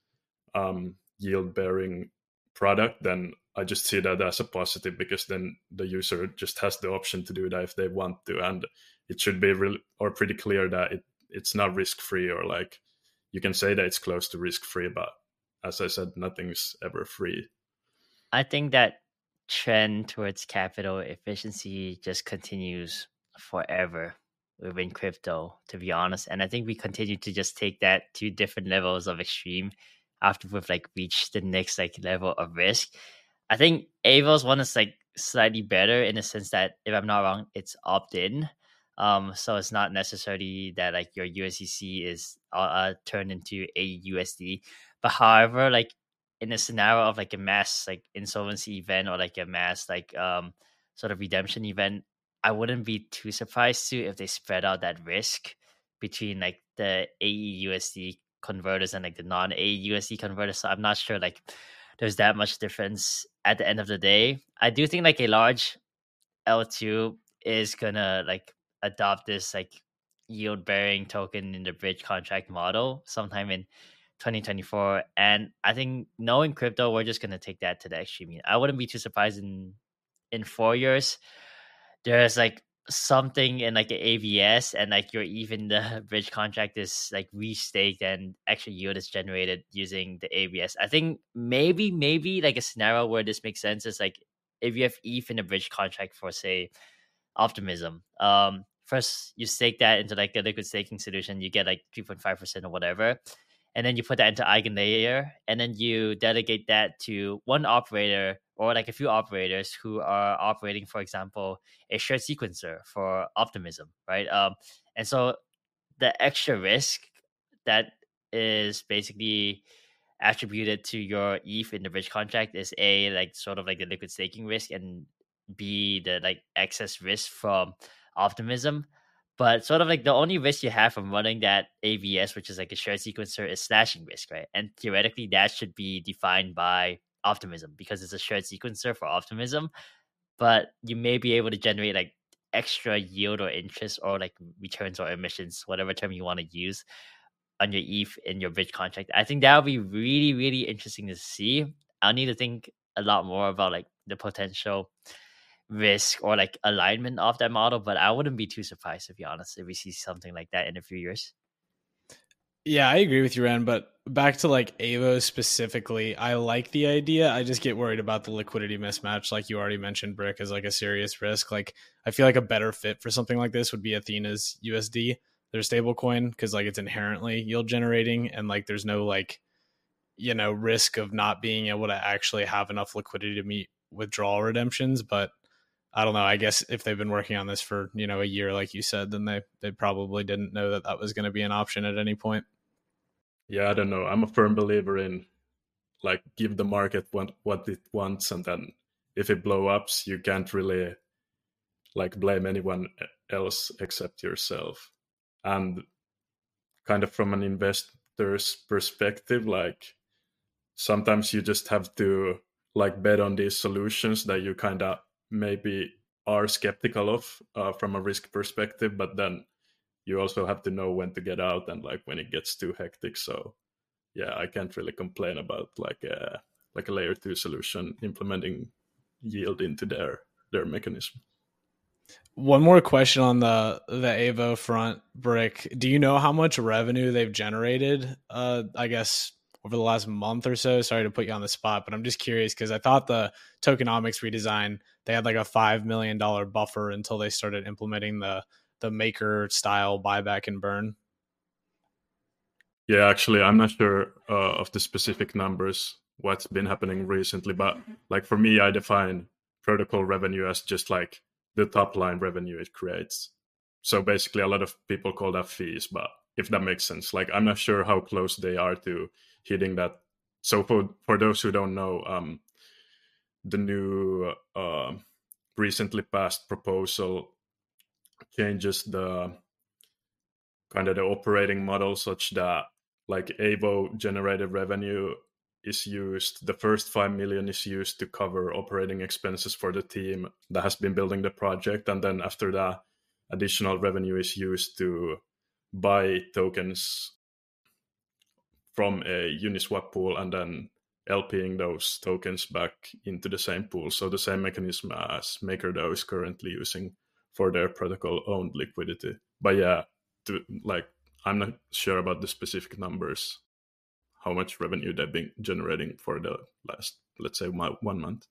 um, yield bearing product then I just see that as a positive because then the user just has the option to do that if they want to, and it should be real or pretty clear that it it's not risk free or like you can say that it's close to risk free, but as I said, nothing's ever free. I think that trend towards capital efficiency just continues forever within crypto, to be honest. And I think we continue to just take that to different levels of extreme after we've like reached the next like level of risk. I think Aevo's one is like slightly better in the sense that if I'm not wrong, it's opt in. Um, so it's not necessarily that like your USDC is uh, uh, turned into a USD. But however, like in a scenario of like a mass like insolvency event or like a mass like um sort of redemption event, I wouldn't be too surprised to if they spread out that risk between like the AEUSD converters and like the non AEUSD converters. So I'm not sure like there's that much difference at the end of the day. I do think like a large L2 is gonna like adopt this like yield bearing token in the bridge contract model sometime in 2024. And I think knowing crypto, we're just gonna take that to the extreme. I wouldn't be too surprised in in four years. There's like something in like an AVS and like your even the bridge contract is like restaked and extra yield is generated using the AVS. I think maybe maybe like a scenario where this makes sense is like if you have ETH in a bridge contract for say optimism. Um first you stake that into like a liquid staking solution, you get like 3.5% or whatever. And then you put that into EigenLayer, and then you delegate that to one operator or like a few operators who are operating, for example, a shared sequencer for optimism, right? Um, and so the extra risk that is basically attributed to your ETH in the bridge contract is a like sort of like the liquid staking risk and b the like excess risk from optimism. But sort of like the only risk you have from running that AVS, which is like a shared sequencer, is slashing risk, right? And theoretically, that should be defined by optimism because it's a shared sequencer for optimism. But you may be able to generate like extra yield or interest or like returns or emissions, whatever term you want to use on your ETH in your bridge contract. I think that would be really, really interesting to see. I'll need to think a lot more about like the potential risk or like alignment of that model, but I wouldn't be too surprised to be honest if we see something like that in a few years. Yeah, I agree with you, Ren. But back to like Aevo specifically, I like the idea. I just get worried about the liquidity mismatch, like you already mentioned. Brick is like a serious risk. Like I feel like a better fit for something like this would be Ethena's USD, their stablecoin, because like it's inherently yield generating and like there's no like you know risk of not being able to actually have enough liquidity to meet withdrawal redemptions. But I don't know. I guess if they've been working on this for you know a year, like you said, then they they probably didn't know that that was going to be an option at any point yeah, I don't know. I'm a firm believer in like give the market what what it wants, and then if it blow ups, you can't really like blame anyone else except yourself. And kind of from an investor's perspective, like sometimes you just have to like bet on these solutions that you kind of maybe are skeptical of uh, from a risk perspective, but then you also have to know when to get out and like when it gets too hectic. So yeah, I can't really complain about like a like a layer two solution implementing yield into their their mechanism. One more question on the the Aevo front, Brick. Do you know how much revenue they've generated? Uh, I guess over the last month or so. Sorry to put you on the spot, but I'm just curious because I thought the tokenomics redesign they had like a five million dollar buffer until they started implementing the the maker style buyback and burn? Yeah, actually, I'm not sure uh, of the specific numbers what's been happening recently, but like for me, I define protocol revenue as just like the top line revenue it creates. So basically, a lot of people call that fees, but if that makes sense, like I'm not sure how close they are to hitting that. So for for those who don't know, um, the new uh, recently passed proposal changes the kind of the operating model such that like Aevo generated revenue is used the first 5 million is used to cover operating expenses for the team that has been building the project and then after that additional revenue is used to buy tokens from a uniswap pool and then LPing those tokens back into the same pool. So the same mechanism as MakerDAO is currently using for their protocol owned liquidity. But yeah, to like I'm not sure about the specific numbers, how much revenue they've been generating for the last, let's say, one month.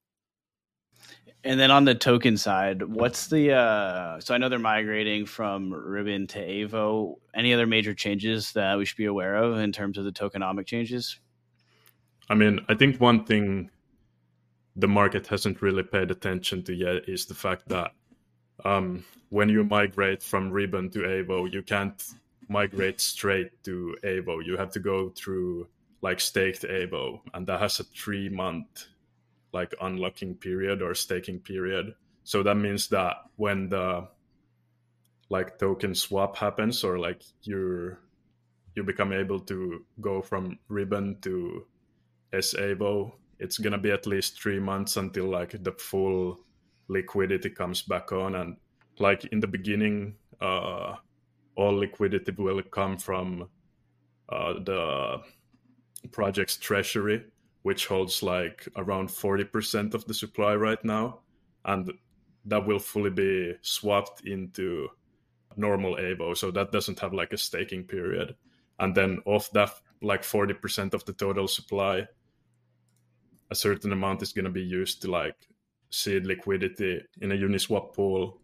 And then on the token side, what's the uh so I know they're migrating from Ribbon to Aevo. Any other major changes that we should be aware of in terms of the tokenomic changes? I mean, I think one thing the market hasn't really paid attention to yet is the fact that um, when you migrate from Ribbon to Aevo, you can't migrate straight to Aevo. You have to go through like staked Aevo, and that has a three month like unlocking period or staking period. So that means that when the like token swap happens, or like you're you become able to go from Ribbon to sAevo, it's gonna be at least three months until like the full liquidity comes back on and like in the beginning uh, all liquidity will come from uh, the project's treasury which holds like around 40% of the supply right now and that will fully be swapped into normal Aevo so that doesn't have like a staking period. And then off that like 40% of the total supply a certain amount is going to be used to like seed liquidity in a Uniswap pool,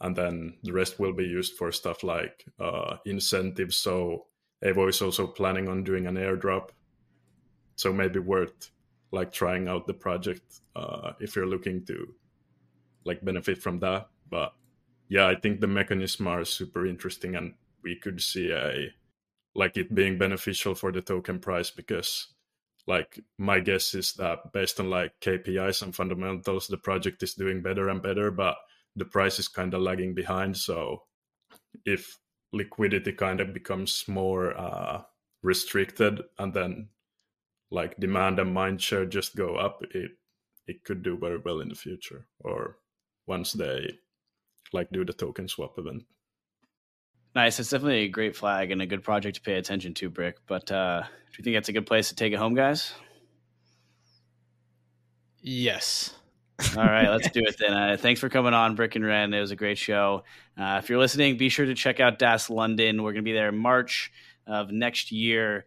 and then the rest will be used for stuff like uh, incentives. So Aevo is also planning on doing an airdrop, so maybe worth like trying out the project uh, if you're looking to like benefit from that. But yeah, I think the mechanism are super interesting, and we could see a like it being beneficial for the token price because like my guess is that based on like KPIs and fundamentals, the project is doing better and better, but the price is kind of lagging behind. So if liquidity kind of becomes more uh, restricted and then like demand and mind share just go up, it it could do very well in the future or once they like do the token swap event. Nice. It's definitely a great flag and a good project to pay attention to, Brick. But uh, do you think that's a good place to take it home, guys? Yes. All right, let's do it then. Uh, thanks for coming on, Brick and Ren. It was a great show. Uh, if you're listening, be sure to check out DAS London. We're going to be there in March of next year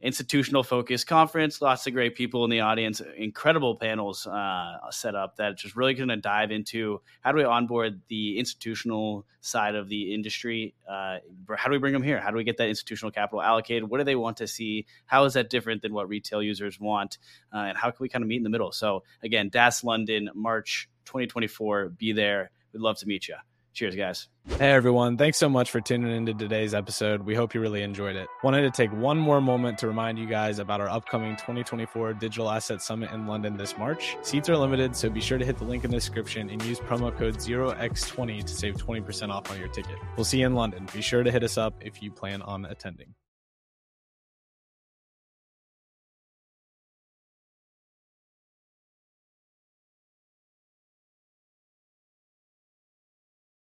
institutional focus conference. Lots of great people in the audience, incredible panels uh, set up that just really going to dive into how do we onboard the institutional side of the industry? Uh, how do we bring them here? How do we get that institutional capital allocated? What do they want to see? How is that different than what retail users want? Uh, and how can we kind of meet in the middle? So, again, DAS London, March 2024. Be there. We'd love to meet you. Cheers, guys. Hey, everyone. Thanks so much for tuning into today's episode. We hope you really enjoyed it. Wanted to take one more moment to remind you guys about our upcoming 2024 Digital Asset Summit in London this March. Seats are limited, so be sure to hit the link in the description and use promo code 0x20 to save 20% off on your ticket. We'll see you in London. Be sure to hit us up if you plan on attending.